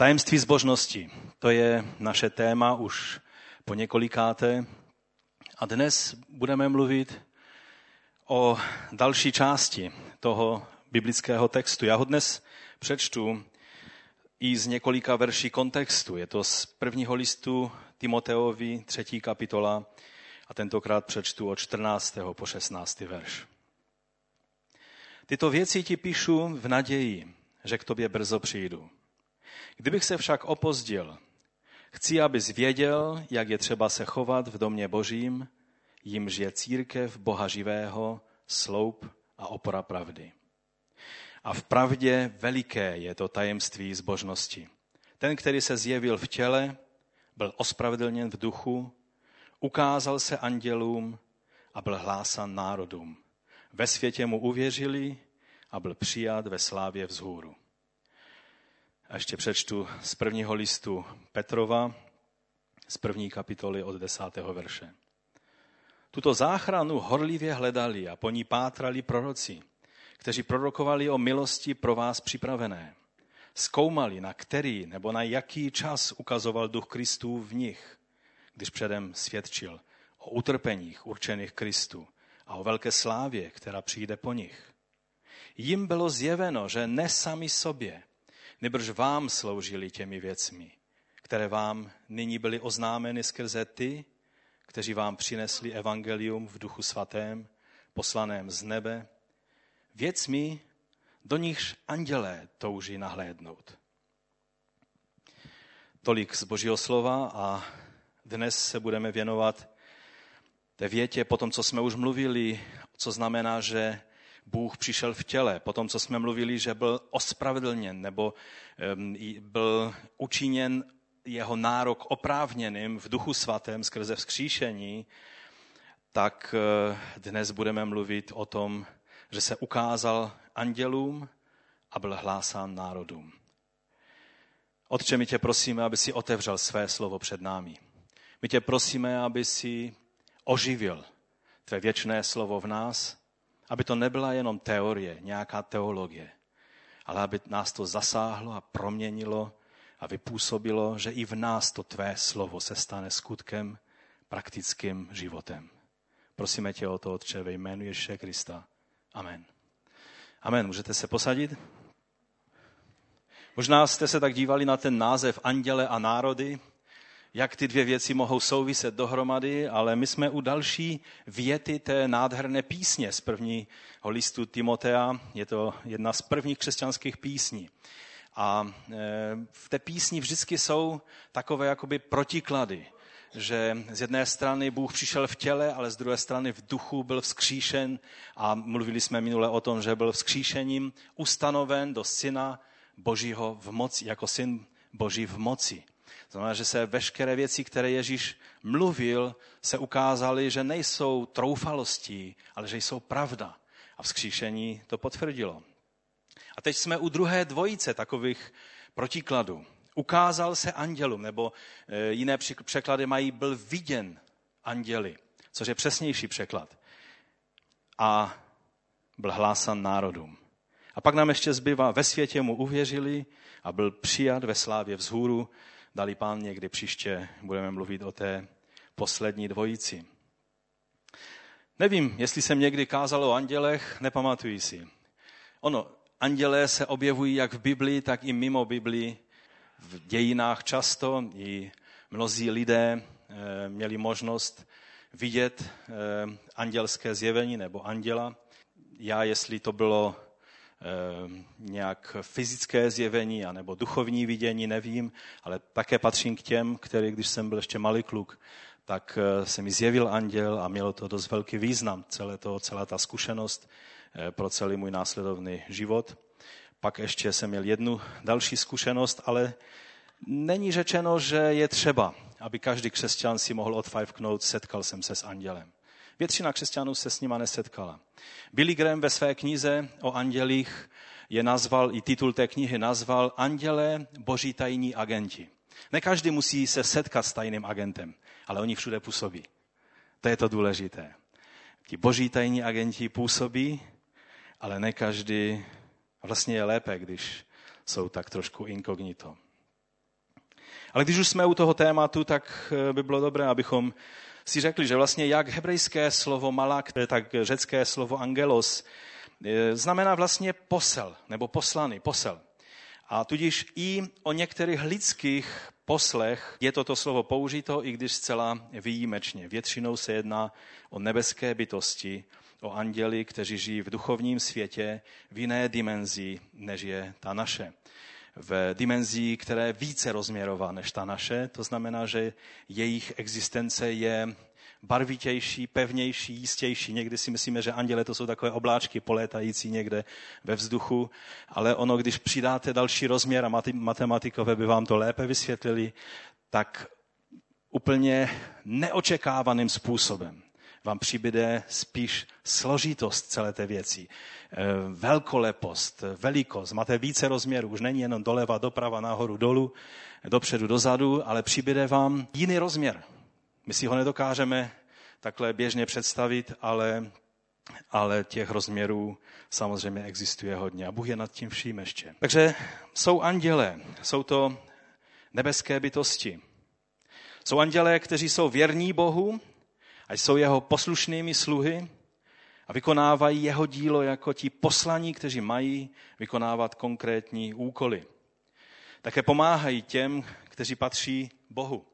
Tajemství zbožnosti, to je naše téma už po několikáté. A dnes budeme mluvit o další části toho biblického textu. Já ho dnes přečtu i z několika verší kontextu. Je to z prvního listu Timoteovi, třetí kapitola, a tentokrát přečtu od 14. po 16. verš. Tyto věci ti píšu v naději, že k tobě brzo přijdu. Kdybych se však opozdil, chci, abys věděl, jak je třeba se chovat v domě božím, jimž je církev Boha živého, sloup a opora pravdy. A v pravdě veliké je to tajemství zbožnosti. Ten, který se zjevil v těle, byl ospravedlněn v duchu, ukázal se andělům a byl hlásán národům. Ve světě mu uvěřili a byl přijat ve slávě vzhůru. A ještě přečtu z prvního listu Petrova, z první kapitoly od desátého verše. Tuto záchranu horlivě hledali a po ní pátrali proroci, kteří prorokovali o milosti pro vás připravené. Zkoumali, na který nebo na jaký čas ukazoval duch Kristů v nich, když předem svědčil o utrpeních určených Kristu a o velké slávě, která přijde po nich. Jim bylo zjeveno, že ne sami sobě, nebrž vám sloužili těmi věcmi, které vám nyní byly oznámeny skrze ty, kteří vám přinesli evangelium v duchu svatém, poslaném z nebe, věcmi, do nichž andělé touží nahlédnout. Tolik z Božího slova a dnes se budeme věnovat té větě po tom, co jsme už mluvili, co znamená, že Bůh přišel v těle, po tom, co jsme mluvili, že byl ospravedlněn nebo byl učiněn jeho nárok oprávněným v duchu svatém skrze vzkříšení, tak eh, dnes budeme mluvit o tom, že se ukázal andělům a byl hlásán národům. Otče, my tě prosíme, aby si otevřel své slovo před námi. My tě prosíme, aby si oživil tvé věčné slovo v nás, aby to nebyla jenom teorie, nějaká teologie, ale aby nás to zasáhlo a proměnilo a vypůsobilo, že i v nás to tvé slovo se stane skutkem, praktickým životem. Prosíme tě o to, Otče, ve jménu Ježíše Krista. Amen. Amen. Můžete se posadit? Možná jste se tak dívali na ten název Anděle a národy, jak ty dvě věci mohou souviset dohromady, ale my jsme u další věty té nádherné písně z prvního listu Timotea. Je to jedna z prvních křesťanských písní. A e, v té písni vždycky jsou takové jakoby protiklady, že z jedné strany Bůh přišel v těle, ale z druhé strany v duchu byl vzkříšen a mluvili jsme minule o tom, že byl vzkříšením ustanoven do syna Božího v moci, jako syn Boží v moci. Znamená, že se veškeré věci, které Ježíš mluvil, se ukázaly, že nejsou troufalostí, ale že jsou pravda. A vzkříšení to potvrdilo. A teď jsme u druhé dvojice takových protikladů. Ukázal se andělům, nebo e, jiné překlady mají byl viděn anděli, což je přesnější překlad. A byl hlásan národům. A pak nám ještě zbývá, ve světě mu uvěřili a byl přijat ve slávě vzhůru. Dali pán někdy příště budeme mluvit o té poslední dvojici. Nevím, jestli jsem někdy kázal o andělech, nepamatuji si. Ono, Andělé se objevují jak v Biblii, tak i mimo Biblii. V dějinách často i mnozí lidé eh, měli možnost vidět eh, andělské zjevení nebo anděla. Já, jestli to bylo nějak fyzické zjevení nebo duchovní vidění, nevím, ale také patřím k těm, který, když jsem byl ještě malý kluk, tak se mi zjevil anděl a mělo to dost velký význam, celé to, celá ta zkušenost Eh, pro celý můj následovný život. Pak ještě jsem měl jednu další zkušenost, ale není řečeno, že je třeba, aby každý křesťan si mohl odfajfknout, setkal jsem se s andělem. Většina křesťanů se s nima nesetkala. Billy Graham ve své knize o andělích je nazval, i titul té knihy nazval Anděle, boží tajní agenti. Ne každý musí se setkat s tajným agentem, ale oni všude působí. To je to důležité. Ti boží tajní agenti působí ale ne každý, vlastně je lépe, když jsou tak trošku inkognito. Ale když už jsme u toho tématu, tak eh, by bylo dobré, abychom si řekli, že vlastně jak hebrejské slovo malak, tak řecké slovo angelos eh, znamená vlastně posel, nebo poslany, posel. A tudíž i o některých lidských poslech je toto slovo použito, i když zcela výjimečně. Většinou se jedná o nebeské bytosti, o anděli, kteří žijí v duchovním světě v jiné dimenzi, než je ta naše. V dimenzii, která je více rozměrová než ta naše, to znamená, že jejich existence je barvitější, pevnější, jistější. Někdy si myslíme, že anděle to jsou takové obláčky polétající někde ve vzduchu, ale ono, když přidáte další rozměr a matematikové by vám to lépe vysvětlili, tak úplně neočekávaným způsobem vám přibyde spíš složitost celé té věci. Eh, velkolepost, velikost, máte více rozměrů, už není jenom doleva, doprava, nahoru, dolů, dopředu, dozadu, ale přibyde vám jiný rozměr. My si ho nedokážeme takhle běžně představit, ale, ale těch rozměrů samozřejmě existuje hodně a Bůh je nad tím vším ještě. Takže jsou anděle, jsou to nebeské bytosti. Jsou andělé, kteří jsou věrní Bohu a jsou jeho poslušnými sluhy a vykonávají jeho dílo jako ti poslaní, kteří mají vykonávat konkrétní úkoly. Také pomáhají těm, kteří patří Bohu.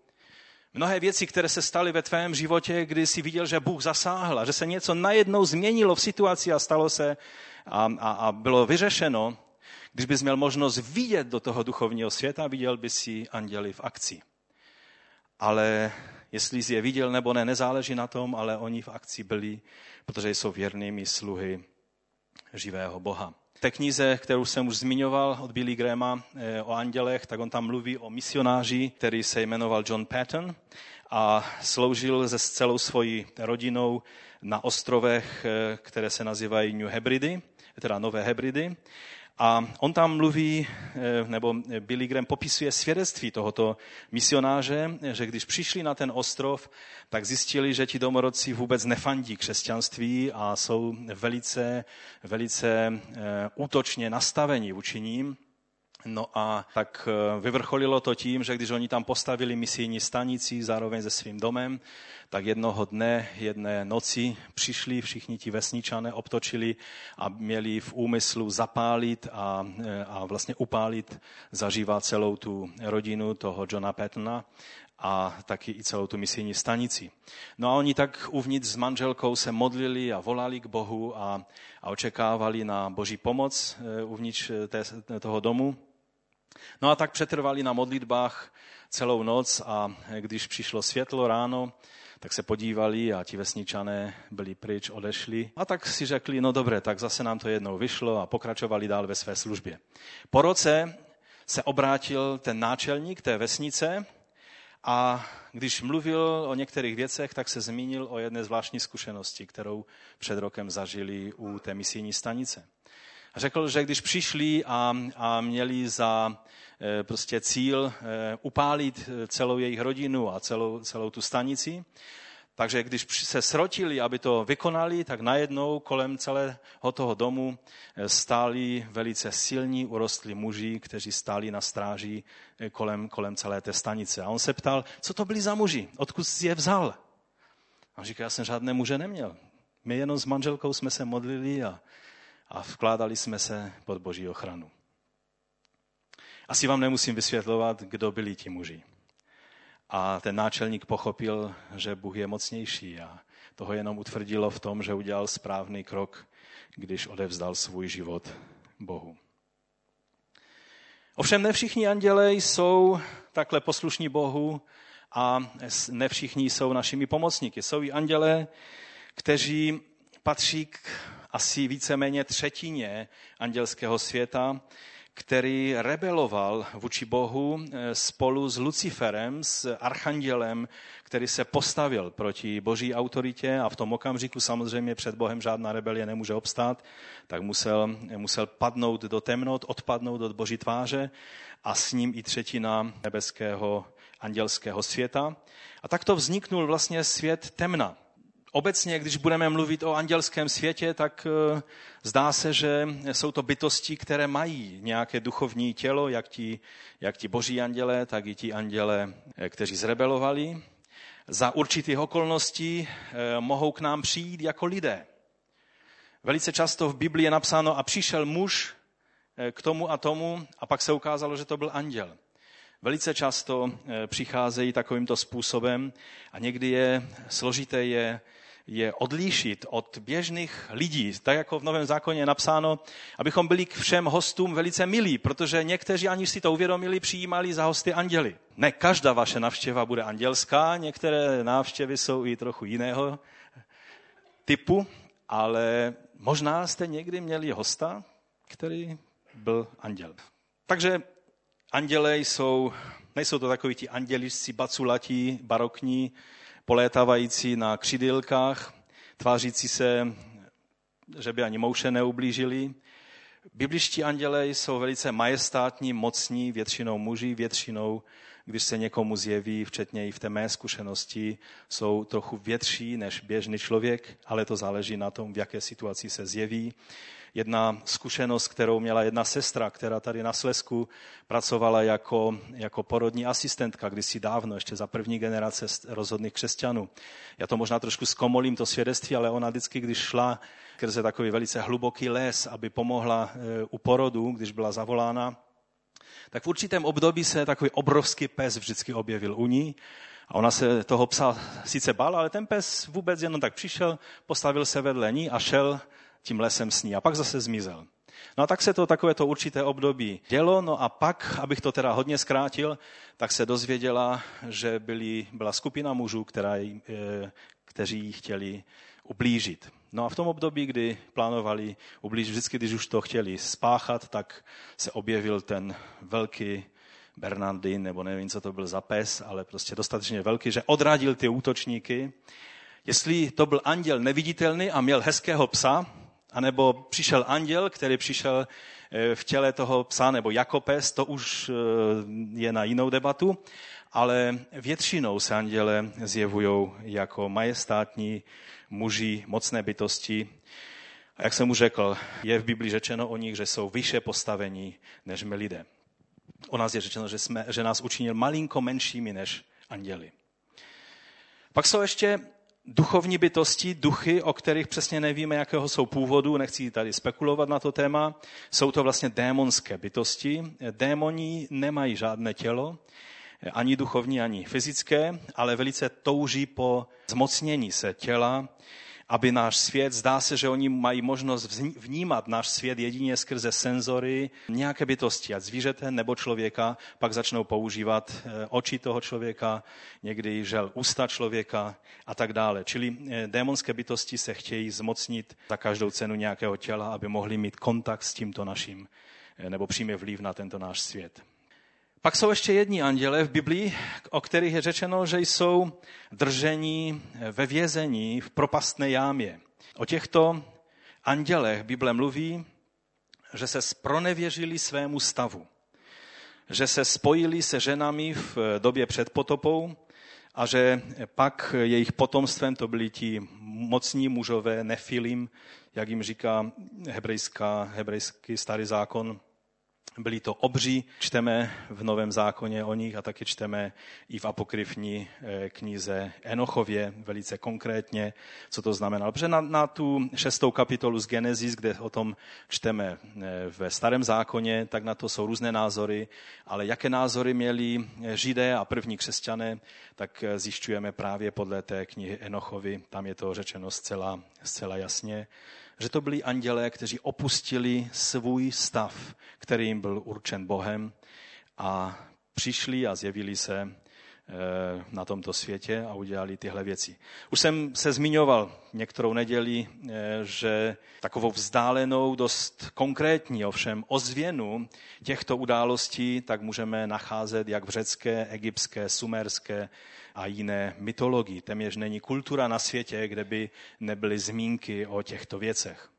Mnohé věci, které se staly ve tvém životě, kdy jsi viděl, že Bůh zasáhl a že se něco najednou změnilo v situaci a stalo se a, a, a bylo vyřešeno, když bys měl možnost vidět do toho duchovního světa, viděl bys si anděli v akci. Ale jestli jsi je viděl nebo ne, nezáleží na tom, ale oni v akci byli, protože jsou věrnými sluhy živého Boha. V té knize, kterou jsem už zmiňoval od Billy Grahama eh, o andělech, tak on tam mluví o misionáři, který se jmenoval John Patton a sloužil se celou svojí rodinou na ostrovech, eh, které se nazývají New Hebridy, teda Nové Hebridy. A on tam mluví, eh, nebo Billy Graham popisuje svědectví tohoto misionáře, že když přišli na ten ostrov, tak zjistili, že ti domorodci vůbec nefandí křesťanství a jsou velice, velice eh, útočně nastaveni vůči ním. No a tak eh, vyvrcholilo to tím, že když oni tam postavili misijní stanici zároveň se svým domem, tak jednoho dne, jedné noci přišli všichni ti vesničané, obtočili a měli v úmyslu zapálit a, eh, a vlastně upálit zažívá celou tu rodinu toho Johna Pattona a taky i celou tu misijní stanici. No a oni tak uvnitř s manželkou se modlili a volali k Bohu a, a očekávali na boží pomoc eh, uvnitř té, toho domu. No a tak přetrvali na modlitbách celou noc a když přišlo světlo ráno, tak se podívali a ti vesničané byli pryč, odešli. A tak si řekli, no dobré, tak zase nám to jednou vyšlo a pokračovali dál ve své službě. Po roce se obrátil ten náčelník té vesnice a když mluvil o některých věcech, tak se zmínil o jedné zvláštní zkušenosti, kterou před rokem zažili u té misijní stanice. Řekl, že když přišli a, a měli za e, prostě cíl e, upálit e, celou jejich rodinu a celou, celou tu stanici, takže když se srotili, aby to vykonali, tak najednou kolem celého toho domu stáli velice silní, urostlí muži, kteří stáli na stráži kolem, kolem celé té stanice. A on se ptal, co to byli za muži, odkud jsi je vzal? A on říká, já jsem žádné muže neměl. My jenom s manželkou jsme se modlili a a vkládali jsme se pod boží ochranu. Asi vám nemusím vysvětlovat, kdo byli ti muži. A ten náčelník pochopil, že Bůh je mocnější a toho jenom utvrdilo v tom, že udělal správný krok, když odevzdal svůj život Bohu. Ovšem ne všichni anděle jsou takhle poslušní Bohu a ne všichni jsou našimi pomocníky. Jsou i anděle, kteří patří k asi víceméně třetině andělského světa, který rebeloval vůči Bohu eh, spolu s Luciferem, s archandělem, který se postavil proti boží autoritě a v tom okamžiku samozřejmě před Bohem žádná rebelie nemůže obstát, tak musel, musel padnout do temnot, odpadnout od boží tváře a s ním i třetina nebeského andělského světa. A takto vzniknul vlastně svět temna Obecně, když budeme mluvit o andělském světě, tak eh, zdá se, že jsou to bytosti, které mají nějaké duchovní tělo, jak ti, jak ti boží anděle, tak i ti anděle, eh, kteří zrebelovali. Za určitých okolností eh, mohou k nám přijít jako lidé. Velice často v Biblii je napsáno, a přišel muž k tomu a tomu, a pak se ukázalo, že to byl anděl. Velice často přicházejí takovýmto způsobem a někdy je složité je je odlíšit od běžných lidí, tak jako v Novém zákoně je napsáno, abychom byli k všem hostům velice milí, protože někteří, ani si to uvědomili, přijímali za hosty anděli. Ne každá vaše návštěva bude andělská, některé návštěvy jsou i trochu jiného typu, ale možná jste někdy měli hosta, který byl anděl. Takže anděle jsou, nejsou to takoví ti anděličci baculatí, barokní, polétávající na křidylkách, tvářící se, že by ani mouše neublížili. Bibliští anděle jsou velice majestátní, mocní, většinou muži, většinou, když se někomu zjeví, včetně i v té mé zkušenosti, jsou trochu větší než běžný člověk, ale to záleží na tom, v jaké situaci se zjeví jedna zkušenost, kterou měla jedna sestra, která tady na Slesku pracovala jako, jako porodní asistentka kdysi dávno, ještě za první generace rozhodných křesťanů. Já to možná trošku zkomolím, to svědectví, ale ona vždycky, když šla skrze takový velice hluboký les, aby pomohla e, u porodu, když byla zavolána, tak v určitém období se takový obrovský pes vždycky objevil u ní a ona se toho psa sice bála, ale ten pes vůbec jenom tak přišel, postavil se vedle ní a šel tím lesem sní a pak zase zmizel. No a tak se to takovéto určité období dělo, no a pak, abych to teda hodně zkrátil, tak se dozvěděla, že byli, byla skupina mužů, která, eh, kteří jí chtěli ublížit. No a v tom období, kdy plánovali ublížit, vždycky, když už to chtěli spáchat, tak se objevil ten velký Bernardin, nebo nevím, co to byl za pes, ale prostě dostatečně velký, že odradil ty útočníky. Jestli to byl anděl neviditelný a měl hezkého psa, anebo přišel anděl, který přišel eh, v těle toho psa, nebo jako pes, to už eh, je na jinou debatu, ale většinou se anděle zjevují jako majestátní muži, mocné bytosti. A jak jsem mu řekl, je v Biblii řečeno o nich, že jsou vyše postavení než my lidé. O nás je řečeno, že, jsme, že nás učinil malinko menšími než anděli. Pak jsou ještě duchovní bytosti, duchy, o kterých přesně nevíme, jakého jsou původu, nechci tady spekulovat na to téma, jsou to vlastně démonské bytosti. Démoni nemají žádné tělo, ani duchovní, ani fyzické, ale velice touží po zmocnění se těla, aby náš svět, zdá se, že oni mají možnost vnímat náš svět jedině skrze senzory, nějaké bytosti, ať zvířete nebo člověka, pak začnou používat eh, oči toho člověka, někdy žel ústa člověka a tak dále. Čili eh, démonské bytosti se chtějí zmocnit za každou cenu nějakého těla, aby mohli mít kontakt s tímto naším eh, nebo přímě vliv na tento náš svět. Pak jsou ještě jedni anděle v Biblii, o kterých je řečeno, že jsou držení ve vězení v propastné jámě. O těchto andělech Bible mluví, že se spronevěřili svému stavu, že se spojili se ženami v době před potopou a že pak jejich potomstvem to byli ti mocní mužové, nefilim, jak jim říká hebrejská, hebrejský starý zákon, byli to obří, čteme v Novém zákoně o nich a taky čteme i v apokryfní eh, knize Enochově velice konkrétně, co to znamená. Protože na, na tu šestou kapitolu z Genesis, kde o tom čteme eh, ve starém zákoně, tak na to jsou různé názory, ale jaké názory měli židé a první křesťané, tak eh, zjišťujeme právě podle té knihy Enochovi, tam je to řečeno zcela, zcela jasně že to byli andělé, kteří opustili svůj stav, který jim byl určen Bohem a přišli a zjevili se na tomto světě a udělali tyhle věci. Už jsem se zmiňoval některou neděli, eh, že takovou vzdálenou, dost konkrétní ovšem ozvěnu těchto událostí tak můžeme nacházet jak v řecké, egyptské, sumerské a jiné mytologii. Téměř není kultura na světě, kde by nebyly zmínky o těchto věcech.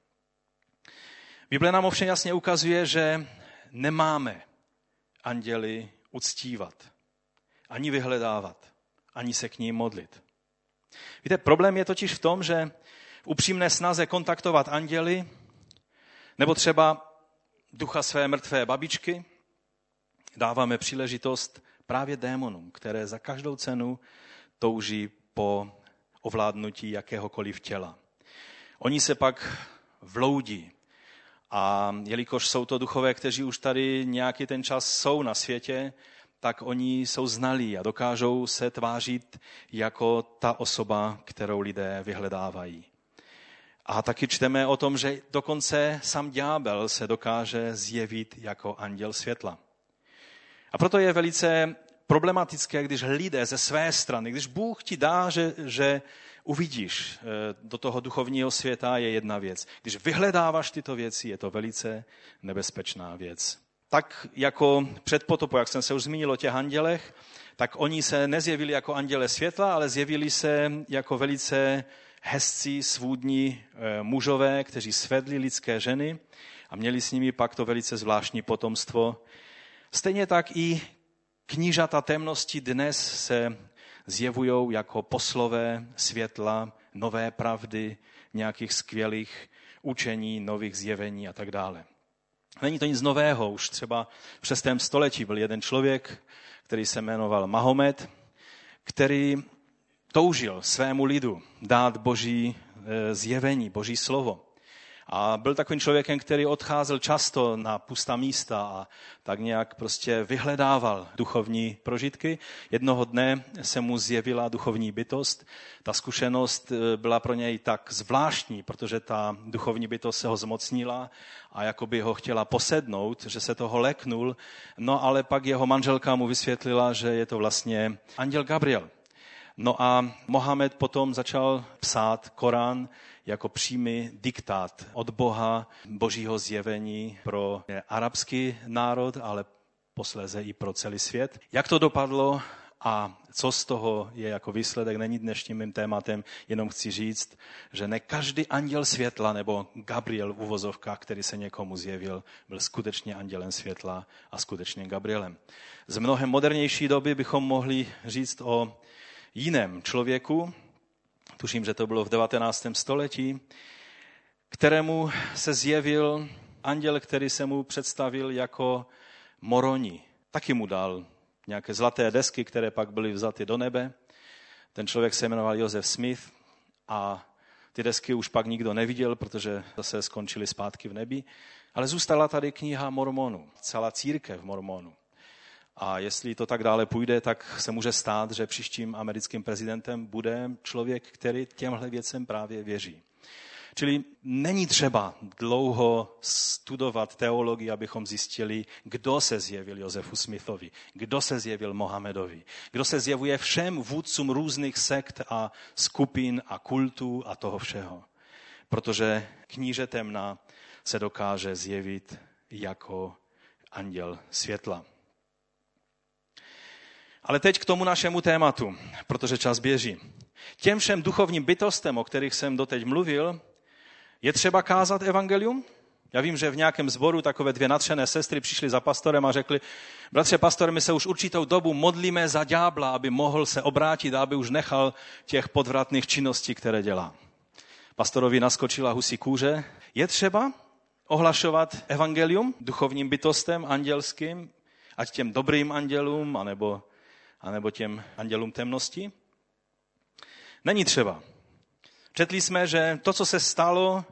Bible nám ovšem jasně ukazuje, že nemáme anděli uctívat, ani vyhledávat, ani se k ním modlit. Víte, problém je totiž v tom, že v upřímné snaze kontaktovat anděly, nebo třeba ducha své mrtvé babičky, dáváme příležitost právě démonům, které za každou cenu touží po ovládnutí jakéhokoliv těla. Oni se pak vloudí a jelikož jsou to duchové, kteří už tady nějaký ten čas jsou na světě, tak oni jsou znalí a dokážou se tvářit jako ta osoba, kterou lidé vyhledávají. A taky čteme o tom, že dokonce sam ďábel se dokáže zjevit jako anděl světla. A proto je velice problematické, když lidé ze své strany, když Bůh ti dá, že, že uvidíš eh, do toho duchovního světa, je jedna věc. Když vyhledáváš tyto věci, je to velice nebezpečná věc. Tak jako před potopou, jak jsem se už zmínil o těch andělech, tak oni se nezjevili jako anděle světla, ale zjevili se jako velice hezcí, svůdní eh, mužové, kteří svedli lidské ženy a měli s nimi pak to velice zvláštní potomstvo. Stejně tak i knížata temnosti dnes se zjevují jako poslové světla, nové pravdy, nějakých skvělých učení, nových zjevení a tak dále. Není to nic nového, už třeba v 6. století byl jeden člověk, který se jmenoval Mahomet, který toužil svému lidu dát boží e, zjevení, boží slovo. A byl takovým člověkem, který odcházel často na pustá místa a tak nějak prostě vyhledával duchovní prožitky. Jednoho dne se mu zjevila duchovní bytost. Ta zkušenost e, byla pro něj tak zvláštní, protože ta duchovní bytost se ho zmocnila a jako by ho chtěla posednout, že se toho leknul. No ale pak jeho manželka mu vysvětlila, že je to vlastně anděl Gabriel. No a Mohamed potom začal psát Korán jako přímý diktát od Boha, božího zjevení pro arabský národ, ale posléze i pro celý svět. Jak to dopadlo a co z toho je jako výsledek, není dnešním mým tématem, jenom chci říct, že ne každý anděl světla nebo Gabriel v uvozovkách, který se někomu zjevil, byl skutečně andělem světla a skutečně Gabrielem. Z mnohem modernější doby bychom mohli říct o jiném člověku, tuším, že to bylo v 19. století, kterému se zjevil anděl, který se mu představil jako moroni. Taky mu dal nějaké zlaté desky, které pak byly vzaty do nebe. Ten člověk se jmenoval Josef Smith a ty desky už pak nikdo neviděl, protože zase skončily zpátky v nebi. Ale zůstala tady kniha Mormonu, celá církev Mormonu. A jestli to tak dále půjde, tak se může stát, že příštím americkým prezidentem bude člověk, který těmhle věcem právě věří. Čili není třeba dlouho studovat teologii, abychom zjistili, kdo se zjevil Josefu Smithovi, kdo se zjevil Mohamedovi, kdo se zjevuje všem vůdcům různých sekt a skupin a kultů a toho všeho. Protože kníže temna se dokáže zjevit jako anděl světla. Ale teď k tomu našemu tématu, protože čas běží. Těm všem duchovním bytostem, o kterých jsem doteď mluvil, je třeba kázat evangelium? Já vím, že v nějakém zboru takové dvě natřené sestry přišly za pastorem a řekli, bratře pastor, my se už určitou dobu modlíme za ďábla, aby mohl se obrátit a aby už nechal těch podvratných činností, které dělá. Pastorovi naskočila husí kůže. Je třeba ohlašovat evangelium duchovním bytostem andělským, ať těm dobrým andělům, anebo anebo těm andělům temnosti? Není třeba. Četli jsme, že to, co se stalo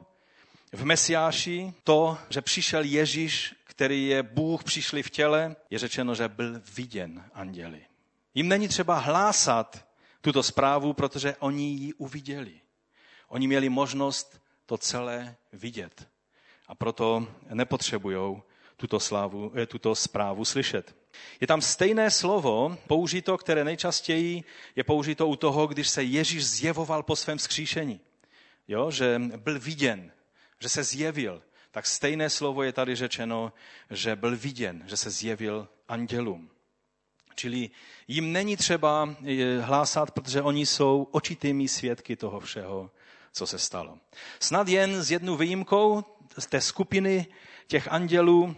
v Mesiáši, to, že přišel Ježíš, který je Bůh, přišli v těle, je řečeno, že byl viděn anděli. Jim není třeba hlásat tuto zprávu, protože oni ji uviděli. Oni měli možnost to celé vidět. A proto nepotřebují tuto, slávu, eh, tuto zprávu slyšet. Je tam stejné slovo použito, které nejčastěji je použito u toho, když se Ježíš zjevoval po svém skříšení. Jo, že byl viděn, že se zjevil. Tak stejné slovo je tady řečeno, že byl viděn, že se zjevil andělům. Čili jim není třeba eh, hlásat, protože oni jsou očitými svědky toho všeho, co se stalo. Snad jen s jednou výjimkou z té skupiny těch andělů,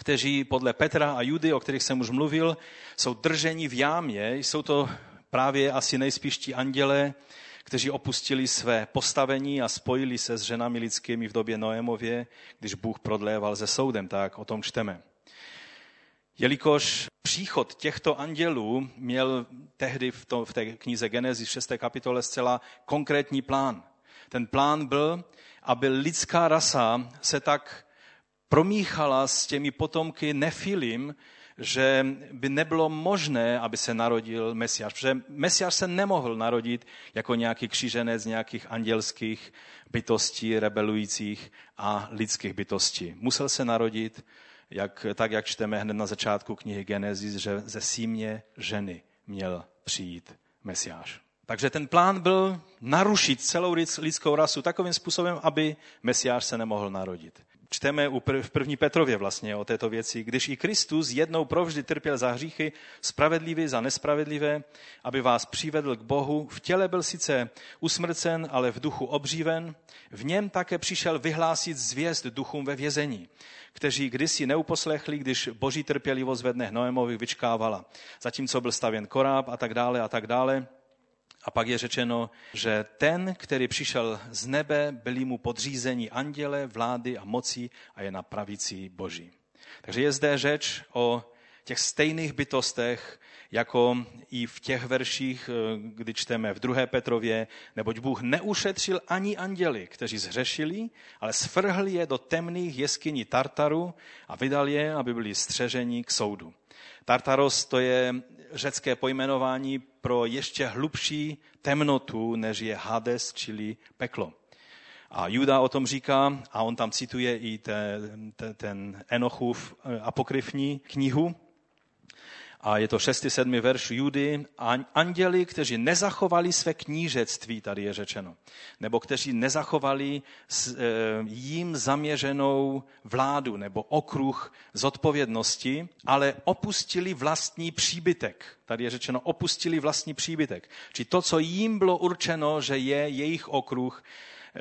kteří podle Petra a Judy, o kterých jsem už mluvil, jsou drženi v jámě. Jsou to právě asi nejspíš ti anděle, kteří opustili své postavení a spojili se s ženami lidskými v době Noémově, když Bůh prodléval se soudem, tak o tom čteme. Jelikož příchod těchto andělů měl tehdy v, to, v té knize Genesis 6. kapitole zcela konkrétní plán. Ten plán byl, aby lidská rasa se tak promíchala s těmi potomky Nefilim, že by nebylo možné, aby se narodil Mesiáš. Protože Mesiáš se nemohl narodit jako nějaký kříženec nějakých andělských bytostí, rebelujících a lidských bytostí. Musel se narodit, jak, tak jak čteme hned na začátku knihy Genesis, že ze símě ženy měl přijít Mesiáš. Takže ten plán byl narušit celou lidskou rasu takovým způsobem, aby Mesiáš se nemohl narodit čteme v první Petrově vlastně o této věci, když i Kristus jednou provždy trpěl za hříchy, spravedlivý za nespravedlivé, aby vás přivedl k Bohu. V těle byl sice usmrcen, ale v duchu obříven. V něm také přišel vyhlásit zvěst duchům ve vězení, kteří kdysi neuposlechli, když boží trpělivost ve dnech Noémovi vyčkávala. Zatímco byl stavěn koráb a tak dále a tak dále. A pak je řečeno, že ten, který přišel z nebe, byli mu podřízení anděle, vlády a moci a je na pravici Boží. Takže je zde řeč o těch stejných bytostech, jako i v těch verších, eh, kdy čteme v 2. Petrově, neboť Bůh neušetřil ani anděli, kteří zhřešili, ale svrhl je do temných jeskyní Tartaru a vydal je, aby byli střeženi k soudu. Tartaros to je řecké pojmenování pro ještě hlubší temnotu, než je Hades, čili peklo. A Juda o tom říká, a on tam cituje i ten, ten Enochův eh, apokryfní knihu, a je to 6. 7. verš Judy. Anděli, kteří nezachovali své knížectví, tady je řečeno, nebo kteří nezachovali eh, jim zaměřenou vládu nebo okruh zodpovědnosti, ale opustili vlastní příbytek. Tady je řečeno, opustili vlastní příbytek. Či to, co jim bylo určeno, že je jejich okruh,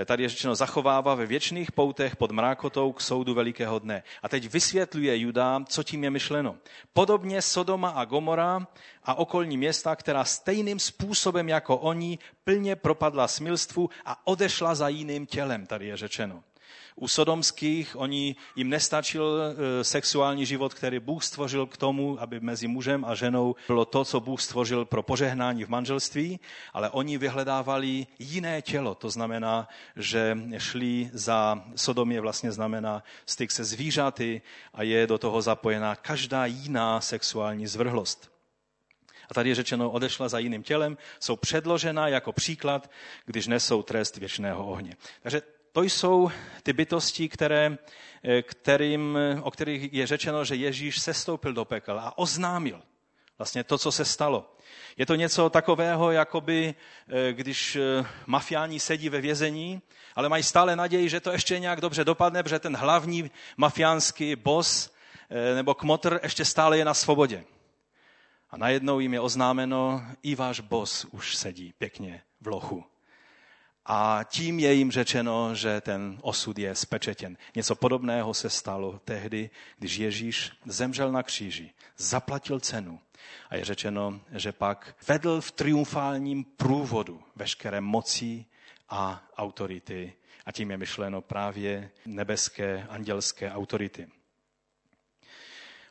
tady je řečeno, zachovává ve věčných poutech pod mrákotou k soudu velikého dne. A teď vysvětluje Juda, co tím je myšleno. Podobně Sodoma a Gomora a okolní města, která stejným způsobem jako oni plně propadla smilstvu a odešla za jiným tělem, tady je řečeno. U sodomských oni jim nestačil e, sexuální život, který Bůh stvořil k tomu, aby mezi mužem a ženou bylo to, co Bůh stvořil pro požehnání v manželství, ale oni vyhledávali jiné tělo. To znamená, že šli za sodomě vlastně znamená styk se zvířaty a je do toho zapojená každá jiná sexuální zvrhlost. A tady je řečeno, odešla za jiným tělem, jsou předložena jako příklad, když nesou trest věčného ohně. Takže to jsou ty bytosti, které, eh, kterým, o kterých je řečeno, že Ježíš sestoupil do pekel a oznámil vlastně to, co se stalo. Je to něco takového, jakoby eh, když eh, mafiáni sedí ve vězení, ale mají stále naději, že to ještě nějak dobře dopadne, protože ten hlavní mafiánský boss nebo kmotr ještě stále je na svobodě. A najednou jim je oznámeno, i váš boss už sedí pěkně v lochu. A tím je jim řečeno, že ten osud je spečetěn. Něco podobného se stalo tehdy, když Ježíš zemřel na kříži, zaplatil cenu. A je řečeno, že pak vedl v triumfálním průvodu veškeré moci a autority. A tím je myšleno právě nebeské, andělské autority.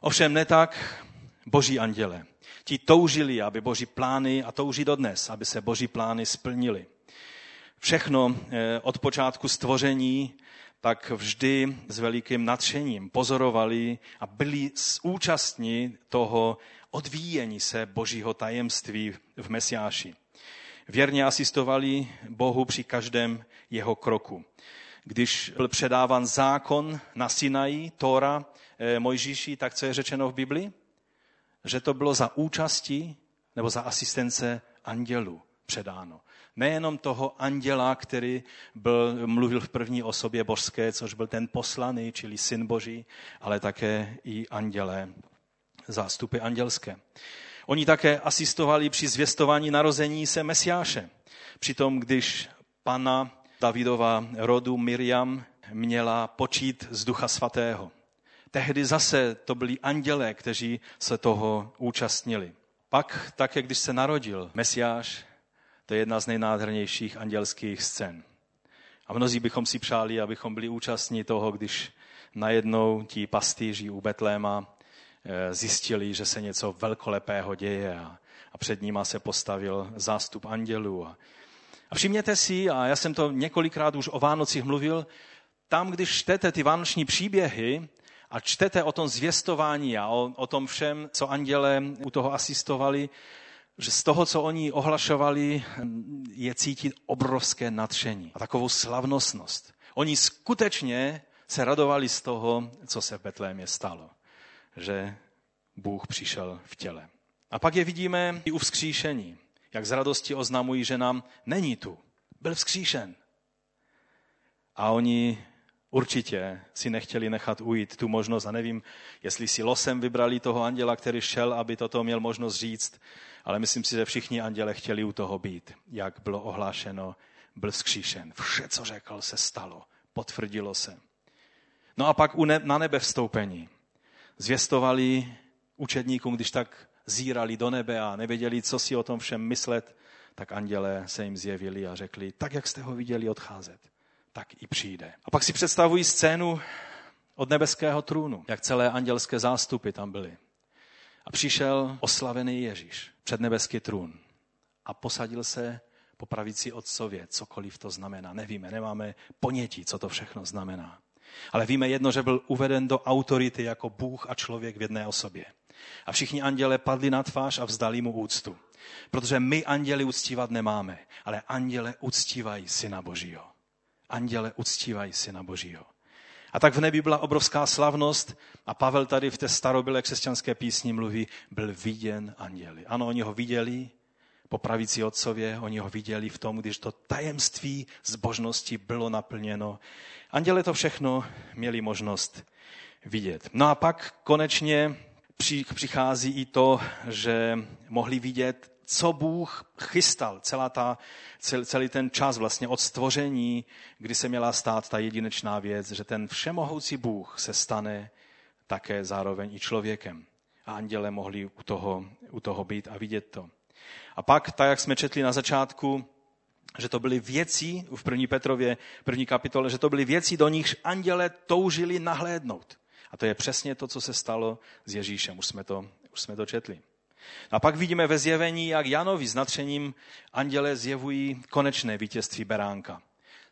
Ovšem ne tak boží anděle. Ti toužili, aby boží plány, a touží dodnes, aby se boží plány splnily všechno eh, od počátku stvoření, tak vždy s velikým nadšením pozorovali a byli účastní toho odvíjení se božího tajemství v Mesiáši. Věrně asistovali Bohu při každém jeho kroku. Když byl předáván zákon na Sinaji, Tóra, eh, Mojžíši, tak co je řečeno v Biblii? Že to bylo za účasti nebo za asistence andělů předáno. Nejenom toho anděla, který byl, mluvil v první osobě božské, což byl ten poslaný, čili syn boží, ale také i anděle, zástupy andělské. Oni také asistovali při zvěstování narození se Mesiáše. Přitom, když pana Davidova rodu Miriam měla počít z Ducha Svatého. Tehdy zase to byli andělé, kteří se toho účastnili. pak, tak jak když se narodil Mesiáš, to je jedna z nejnádhernějších andělských scén. A mnozí bychom si přáli, abychom byli účastní toho, když najednou ti pastýři u Betléma eh, zjistili, že se něco velkolepého děje a, před nima se postavil zástup andělů. A, a všimněte si, a já jsem to několikrát už o Vánocích mluvil, tam, když čtete ty vánoční příběhy a čtete o tom zvěstování a o, o tom všem, co anděle u toho asistovali, že z toho, co oni ohlašovali, je cítit obrovské nadšení a takovou slavnostnost. Oni skutečně se radovali z toho, co se v Betlémě stalo. Že Bůh přišel v těle. A pak je vidíme i u vzkříšení, jak z radosti oznamují, že nám není tu. Byl vzkříšen. A oni určitě si nechtěli nechat ujít tu možnost a nevím, jestli si losem vybrali toho anděla, který šel, aby toto měl možnost říct, ale myslím si, že všichni anděle chtěli u toho být. Jak bylo ohlášeno, byl vzkříšen. Vše, co řekl, se stalo. Potvrdilo se. No a pak na nebe vstoupení. Zvěstovali učedníkům, když tak zírali do nebe a nevěděli, co si o tom všem myslet, tak anděle se jim zjevili a řekli, tak jak jste ho viděli odcházet, tak i přijde. A pak si představují scénu od nebeského trůnu, jak celé andělské zástupy tam byly. A přišel oslavený Ježíš před nebeský trůn a posadil se po pravici otcově, cokoliv to znamená. Nevíme, nemáme ponětí, co to všechno znamená. Ale víme jedno, že byl uveden do autority jako Bůh a člověk v jedné osobě. A všichni anděle padli na tvář a vzdali mu úctu. Protože my anděli uctívat nemáme, ale anděle uctívají Syna Božího. Anděle uctívají Syna Božího. A tak v nebi byla obrovská slavnost a Pavel tady v té starobylé křesťanské písni mluví, byl viděn anděli. Ano, oni ho viděli, po pravici otcově, oni ho viděli v tom, když to tajemství zbožnosti bylo naplněno. Anděle to všechno měli možnost vidět. No a pak konečně přichází i to, že mohli vidět, co Bůh chystal, celá ta, celý ten čas vlastně od stvoření, kdy se měla stát ta jedinečná věc, že ten všemohoucí Bůh se stane také zároveň i člověkem. A anděle mohli u toho, u toho být a vidět to. A pak, tak jak jsme četli na začátku, že to byly věci, v první Petrově, první kapitole, že to byly věci, do nichž anděle toužili nahlédnout. A to je přesně to, co se stalo s Ježíšem. Už jsme to, už jsme to četli. A pak vidíme ve zjevení, jak Janovi s natřením anděle zjevují konečné vítězství beránka.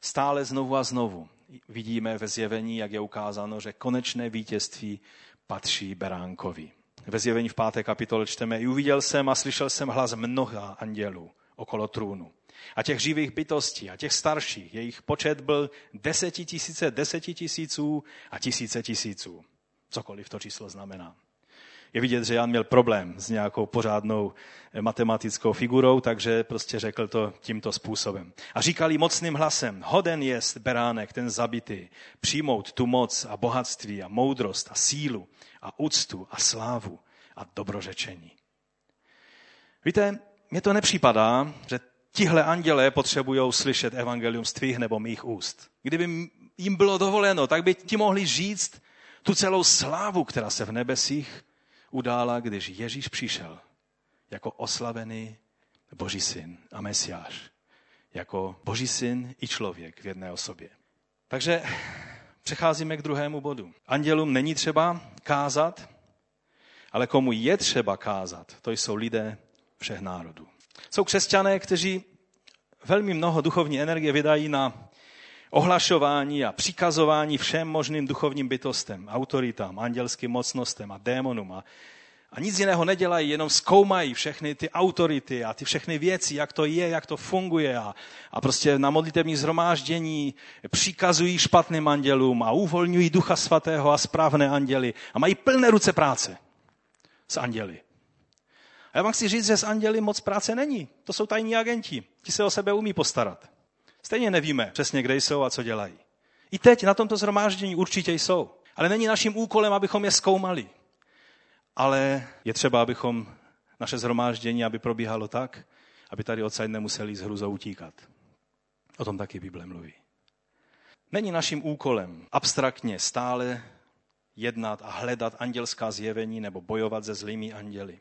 Stále znovu a znovu vidíme ve zjevení, jak je ukázáno, že konečné vítězství patří beránkovi. Ve zjevení v páté kapitole čteme, i uviděl jsem a slyšel jsem hlas mnoha andělů okolo trůnu. A těch živých bytostí a těch starších, jejich počet byl desetitisíce, desetitisíců a tisíce tisíců. Cokoliv to číslo znamená. Je vidět, že Jan měl problém s nějakou pořádnou matematickou figurou, takže prostě řekl to tímto způsobem. A říkali mocným hlasem, hoden jest beránek, ten zabitý, přijmout tu moc a bohatství a moudrost a sílu a úctu a slávu a dobrořečení. Víte, mně to nepřipadá, že tihle andělé potřebují slyšet evangelium z tvých nebo mých úst. Kdyby jim bylo dovoleno, tak by ti mohli říct tu celou slávu, která se v nebesích udála, když Ježíš přišel jako oslavený Boží syn a Mesiáš. Jako Boží syn i člověk v jedné osobě. Takže přecházíme k druhému bodu. Andělům není třeba kázat, ale komu je třeba kázat, to jsou lidé všech národů. Jsou křesťané, kteří velmi mnoho duchovní energie vydají na ohlašování a přikazování všem možným duchovním bytostem, autoritám, andělským mocnostem a démonům a, a nic jiného nedělají, jenom zkoumají všechny ty autority a ty všechny věci, jak to je, jak to funguje a, a prostě na modlitevní zhromáždění přikazují špatným andělům a uvolňují ducha svatého a správné anděly a mají plné ruce práce s anděly. A já vám chci říct, že s anděli moc práce není. To jsou tajní agenti. Ti se o sebe umí postarat. Stejně nevíme přesně, kde jsou a co dělají. I teď na tomto zhromáždění určitě jsou. Ale není naším úkolem, abychom je zkoumali. Ale je třeba, abychom naše zhromáždění, aby probíhalo tak, aby tady odsaď nemuseli z hruzou utíkat. O tom taky Bible mluví. Není naším úkolem abstraktně stále jednat a hledat andělská zjevení nebo bojovat se zlými anděli.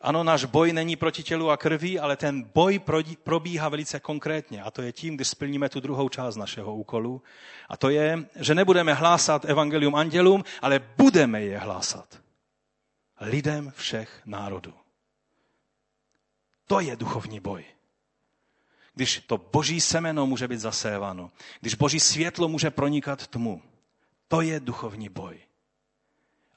Ano, náš boj není proti tělu a krvi, ale ten boj probíhá velice konkrétně. A to je tím, když splníme tu druhou část našeho úkolu. A to je, že nebudeme hlásat evangelium andělům, ale budeme je hlásat. Lidem všech národů. To je duchovní boj. Když to boží semeno může být zaséváno, když boží světlo může pronikat tmu, to je duchovní boj.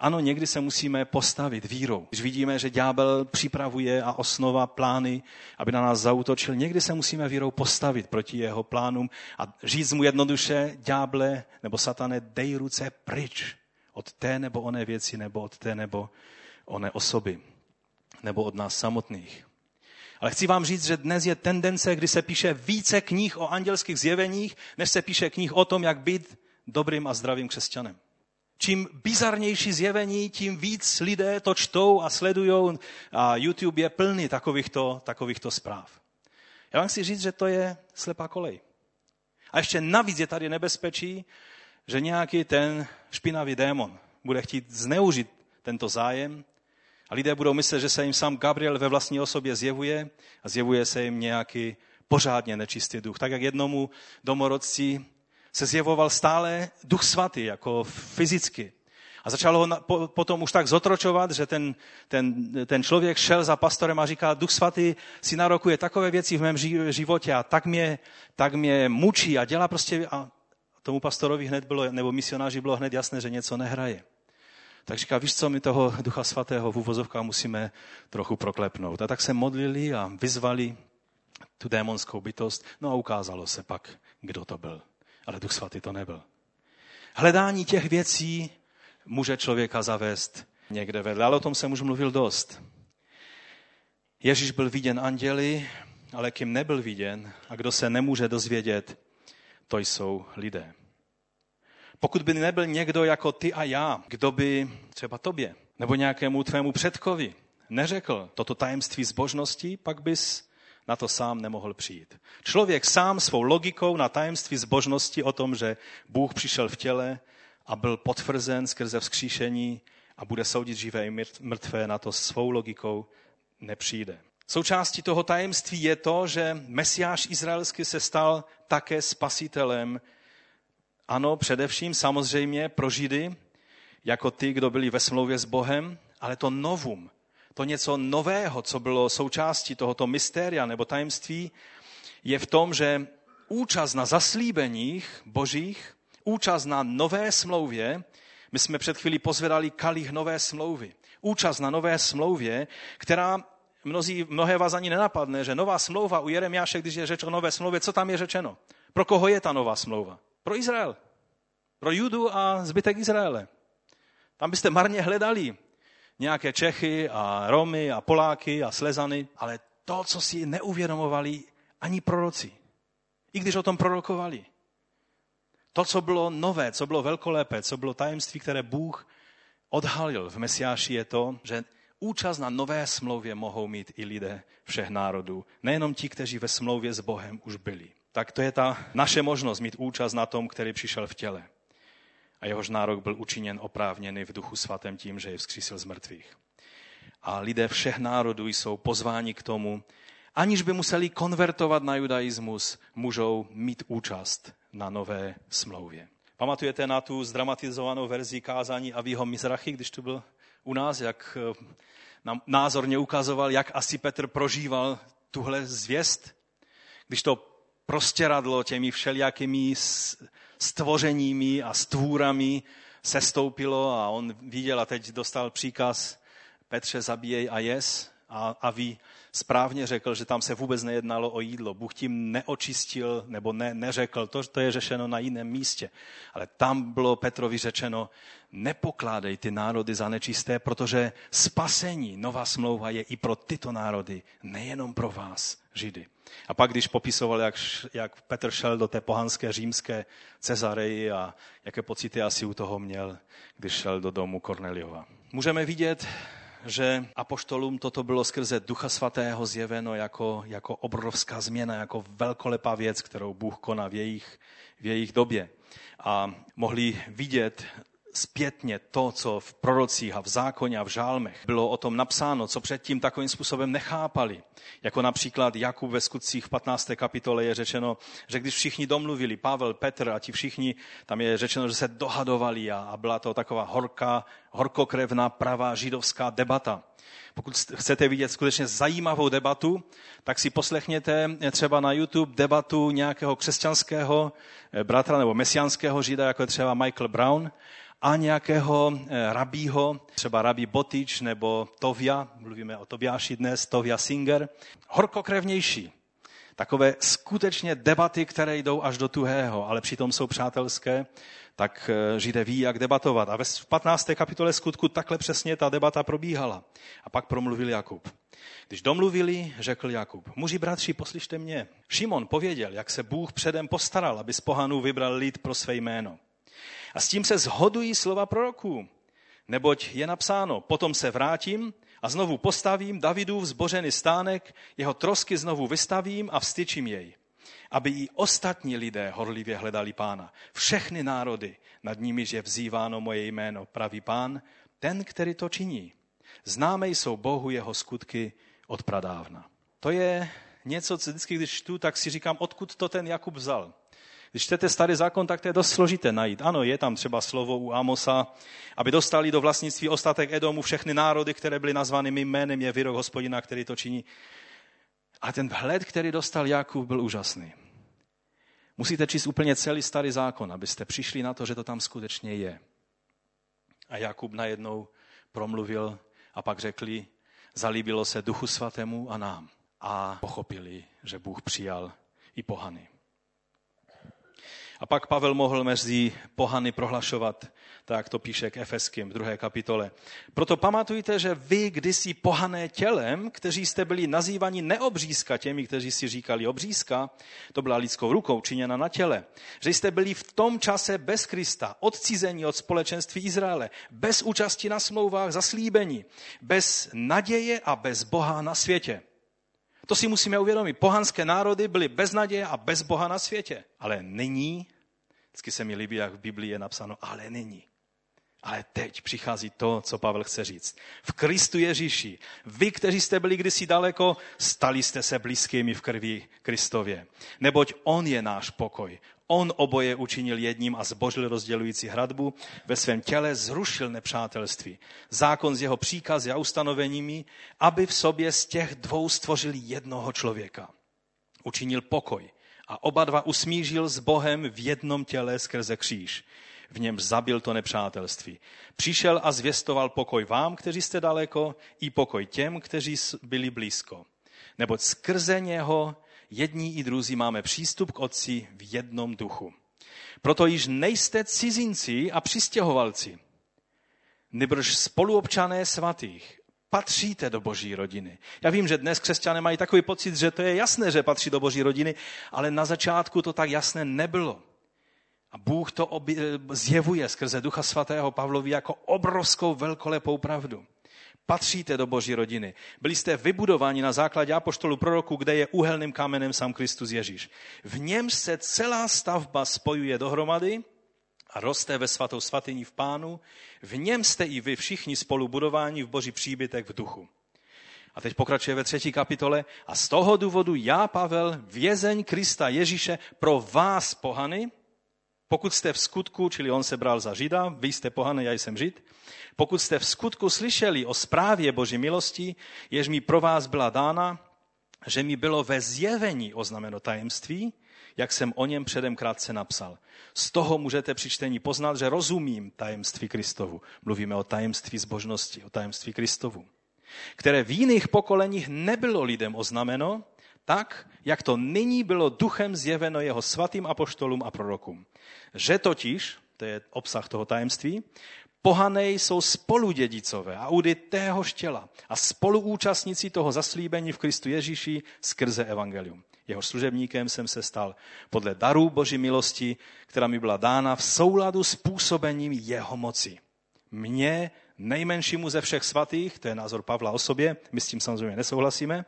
Ano, někdy se musíme postavit vírou. Když vidíme, že ďábel připravuje a osnova plány, aby na nás zautočil, někdy se musíme vírou postavit proti jeho plánům a říct mu jednoduše, ďáble nebo satane, dej ruce pryč od té nebo oné věci, nebo od té nebo oné osoby, nebo od nás samotných. Ale chci vám říct, že dnes je tendence, kdy se píše více knih o andělských zjeveních, než se píše knih o tom, jak být dobrým a zdravým křesťanem. Čím bizarnější zjevení, tím víc lidé to čtou a sledují a YouTube je plný takovýchto, takovýchto zpráv. Já vám chci říct, že to je slepá kolej. A ještě navíc je tady nebezpečí, že nějaký ten špinavý démon bude chtít zneužít tento zájem a lidé budou myslet, že se jim sám Gabriel ve vlastní osobě zjevuje a zjevuje se jim nějaký pořádně nečistý duch. Tak jak jednomu domorodci se zjevoval stále duch svatý, jako fyzicky. A začal ho potom už tak zotročovat, že ten, ten, ten člověk šel za pastorem a říkal, duch svatý si narokuje takové věci v mém životě a tak mě, tak mě mučí a dělá prostě... A tomu pastorovi hned bylo, nebo misionáři bylo hned jasné, že něco nehraje. Tak říká, víš co, my toho Ducha Svatého v úvozovkách musíme trochu proklepnout. A tak se modlili a vyzvali tu démonskou bytost. No a ukázalo se pak, kdo to byl. Ale Duch Svatý to nebyl. Hledání těch věcí může člověka zavést někde vedle, ale o tom jsem už mluvil dost. Ježíš byl viděn anděli, ale kým nebyl viděn a kdo se nemůže dozvědět, to jsou lidé. Pokud by nebyl někdo jako ty a já, kdo by třeba tobě nebo nějakému tvému předkovi neřekl toto tajemství zbožnosti, pak bys na to sám nemohl přijít. Člověk sám svou logikou na tajemství zbožnosti o tom, že Bůh přišel v těle a byl potvrzen skrze vzkříšení a bude soudit živé i mrtvé, na to svou logikou nepřijde. Součástí toho tajemství je to, že Mesiáš izraelský se stal také spasitelem ano, především samozřejmě pro Židy, jako ty, kdo byli ve smlouvě s Bohem, ale to novum, to něco nového, co bylo součástí tohoto mystéria nebo tajemství, je v tom, že účast na zaslíbeních božích, účast na nové smlouvě, my jsme před chvílí pozvedali kalich nové smlouvy. Účast na nové smlouvě, která mnozí, mnohé vás ani nenapadne, že nová smlouva u Jeremiáše, když je řeč o nové smlouvě, co tam je řečeno? Pro koho je ta nová smlouva? Pro Izrael. Pro Judu a zbytek Izraele. Tam byste marně hledali nějaké Čechy a Romy a Poláky a Slezany, ale to, co si neuvědomovali ani proroci. I když o tom prorokovali. To, co bylo nové, co bylo velkolepé, co bylo tajemství, které Bůh odhalil v Mesiáši, je to, že účast na nové smlouvě mohou mít i lidé všech národů. Nejenom ti, kteří ve smlouvě s Bohem už byli tak to je ta naše možnost mít účast na tom, který přišel v těle. A jehož nárok byl učiněn oprávněný v duchu svatém tím, že je vzkřísil z mrtvých. A lidé všech národů jsou pozváni k tomu, aniž by museli konvertovat na judaismus, můžou mít účast na nové smlouvě. Pamatujete na tu zdramatizovanou verzi kázání Avího Mizrachy, když tu byl u nás, jak eh, nám názorně ukazoval, jak asi Petr prožíval tuhle zvěst, když to prostěradlo těmi všelijakými stvořeními a stvůrami sestoupilo a on viděl a teď dostal příkaz Petře zabíjej a jes a, a ví, správně řekl, že tam se vůbec nejednalo o jídlo. Bůh tím neočistil nebo ne, neřekl, to, to je řešeno na jiném místě. Ale tam bylo Petrovi řečeno, nepokládej ty národy za nečisté, protože spasení, nová smlouva je i pro tyto národy, nejenom pro vás, Židy. A pak, když popisoval, jak, jak Petr šel do té pohanské římské Cezareji a jaké pocity asi u toho měl, když šel do domu Korneliova. Můžeme vidět, že apoštolům toto bylo skrze Ducha Svatého zjeveno jako, jako obrovská změna, jako velkolepá věc, kterou Bůh koná v jejich, v jejich době. A mohli vidět zpětně to, co v prorocích a v zákoně a v žálmech bylo o tom napsáno, co předtím takovým způsobem nechápali. Jako například Jakub ve skutcích v 15. kapitole je řečeno, že když všichni domluvili, Pavel, Petr a ti všichni, tam je řečeno, že se dohadovali a, a byla to taková horká, horkokrevná pravá židovská debata. Pokud chcete vidět skutečně zajímavou debatu, tak si poslechněte třeba na YouTube debatu nějakého křesťanského eh, bratra nebo mesiánského žida, jako je třeba Michael Brown, a nějakého eh, rabího, třeba rabí Botič nebo Tovia, mluvíme o Tobiáši dnes, Tovia Singer, horkokrevnější. Takové skutečně debaty, které jdou až do tuhého, ale přitom jsou přátelské, tak eh, Židé ví, jak debatovat. A ve 15. kapitole skutku takhle přesně ta debata probíhala. A pak promluvil Jakub. Když domluvili, řekl Jakub, muži bratři, poslyšte mě. Šimon pověděl, jak se Bůh předem postaral, aby z pohanů vybral lid pro své jméno. A s tím se zhodují slova proroků. Neboť je napsáno, potom se vrátím a znovu postavím Davidův zbořený stánek, jeho trosky znovu vystavím a vstyčím jej, aby i ostatní lidé horlivě hledali pána. Všechny národy, nad nimiž je vzýváno moje jméno, pravý pán, ten, který to činí. Známe jsou Bohu jeho skutky od pradávna. To je něco, co vždycky, když čtu, tak si říkám, odkud to ten Jakub vzal. Když čtete starý zákon, tak to je dost složité najít. Ano, je tam třeba slovo u Amosa, aby dostali do vlastnictví ostatek Edomu všechny národy, které byly nazvány mým jménem, je výrok hospodina, který to činí. A ten vhled, který dostal Jakub, byl úžasný. Musíte číst úplně celý starý zákon, abyste přišli na to, že to tam skutečně je. A Jakub najednou promluvil a pak řekli, zalíbilo se duchu svatému a nám. A pochopili, že Bůh přijal i pohany. A pak Pavel mohl mezi pohany prohlašovat, tak to píše k Efeským v druhé kapitole. Proto pamatujte, že vy kdysi pohané tělem, kteří jste byli nazývani neobřízka těmi, kteří si říkali obřízka, to byla lidskou rukou činěna na těle, že jste byli v tom čase bez Krista, odcizení od společenství Izraele, bez účasti na smlouvách zaslíbení, bez naděje a bez Boha na světě. To si musíme uvědomit. Pohanské národy byly bez naděje a bez Boha na světě. Ale nyní, vždycky se mi líbí, jak v Biblii je napsáno, ale nyní. Ale teď přichází to, co Pavel chce říct. V Kristu Ježíši, vy, kteří jste byli kdysi daleko, stali jste se blízkými v krvi Kristově. Neboť On je náš pokoj. On oboje učinil jedním a zbožil rozdělující hradbu, ve svém těle zrušil nepřátelství. Zákon s jeho příkazy a ustanoveními, aby v sobě z těch dvou stvořil jednoho člověka. Učinil pokoj a oba dva usmížil s Bohem v jednom těle skrze kříž. V něm zabil to nepřátelství. Přišel a zvěstoval pokoj vám, kteří jste daleko, i pokoj těm, kteří byli blízko. Neboť skrze něho jední i druzí máme přístup k Otci v jednom duchu. Proto již nejste cizinci a přistěhovalci, nebrž spoluobčané svatých. Patříte do boží rodiny. Já vím, že dnes křesťané mají takový pocit, že to je jasné, že patří do boží rodiny, ale na začátku to tak jasné nebylo. A Bůh to zjevuje skrze Ducha Svatého Pavlovi jako obrovskou velkolepou pravdu patříte do boží rodiny. Byli jste vybudováni na základě apoštolu proroku, kde je úhelným kamenem sám Kristus Ježíš. V něm se celá stavba spojuje dohromady a roste ve svatou svatyni v pánu. V něm jste i vy všichni spolu budováni v boží příbytek v duchu. A teď pokračuje ve třetí kapitole. A z toho důvodu já, Pavel, vězeň Krista Ježíše, pro vás pohany, pokud jste v skutku, čili on se bral za Žida, vy jste pohané, já jsem Žid, pokud jste v skutku slyšeli o zprávě Boží milosti, jež mi pro vás byla dána, že mi bylo ve zjevení oznameno tajemství, jak jsem o něm předem krátce napsal. Z toho můžete při čtení poznat, že rozumím tajemství Kristovu. Mluvíme o tajemství zbožnosti, o tajemství Kristovu, které v jiných pokoleních nebylo lidem oznameno, tak, jak to nyní bylo duchem zjeveno jeho svatým apoštolům a prorokům. Že totiž, to je obsah toho tajemství, pohané jsou spoludědicové a údy téhož těla a spoluúčastníci toho zaslíbení v Kristu Ježíši skrze evangelium. Jeho služebníkem jsem se stal podle darů Boží milosti, která mi byla dána v souladu s působením jeho moci. Mně, nejmenšímu ze všech svatých, to je názor Pavla o sobě, my s tím samozřejmě nesouhlasíme,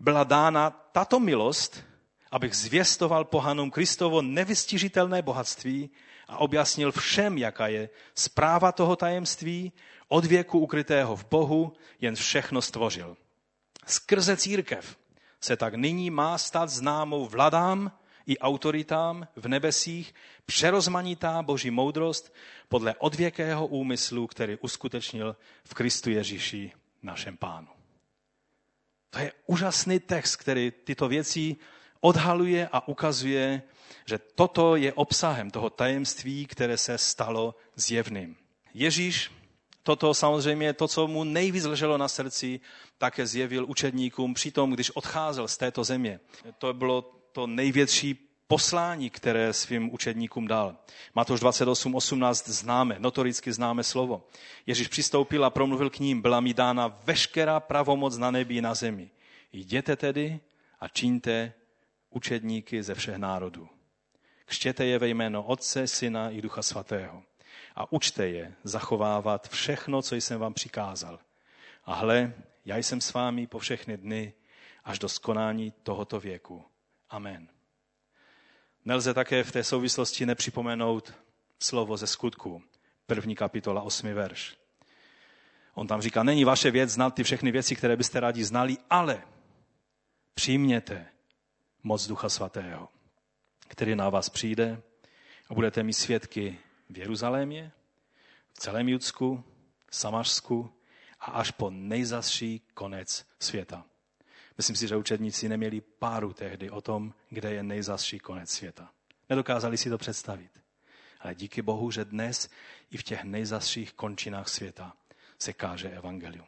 byla dána tato milost, abych zvěstoval pohanům Kristovo nevystižitelné bohatství a objasnil všem, jaká je zpráva toho tajemství, od věku ukrytého v Bohu, jen všechno stvořil. Skrze církev se tak nyní má stát známou vladám i autoritám v nebesích přerozmanitá boží moudrost podle odvěkého úmyslu, který uskutečnil v Kristu Ježíši, našem pánu. To je úžasný text, který tyto věci odhaluje a ukazuje, že toto je obsahem toho tajemství, které se stalo zjevným. Ježíš toto samozřejmě, to, co mu nejvíc leželo na srdci, také zjevil učedníkům přitom, když odcházel z této země. To bylo to největší poslání, které svým učedníkům dal. Matouš 28.18 známe, notoricky známe slovo. Ježíš přistoupil a promluvil k ním, byla mi dána veškerá pravomoc na nebi i na zemi. Jděte tedy a čiňte učedníky ze všech národů. Kštěte je ve jméno Otce, Syna i Ducha Svatého. A učte je zachovávat všechno, co jsem vám přikázal. A hle, já jsem s vámi po všechny dny až do skonání tohoto věku. Amen. Nelze také v té souvislosti nepřipomenout slovo ze skutku. První kapitola, osmi verš. On tam říká, není vaše věc znát ty všechny věci, které byste rádi znali, ale přijměte moc Ducha Svatého, který na vás přijde a budete mít svědky v Jeruzalémě, v celém Judsku, Samařsku a až po nejzasší konec světa. Myslím si, že učedníci neměli páru tehdy o tom, kde je nejzasší konec světa. Nedokázali si to představit. Ale díky Bohu, že dnes i v těch nejzasších končinách světa se káže evangelium.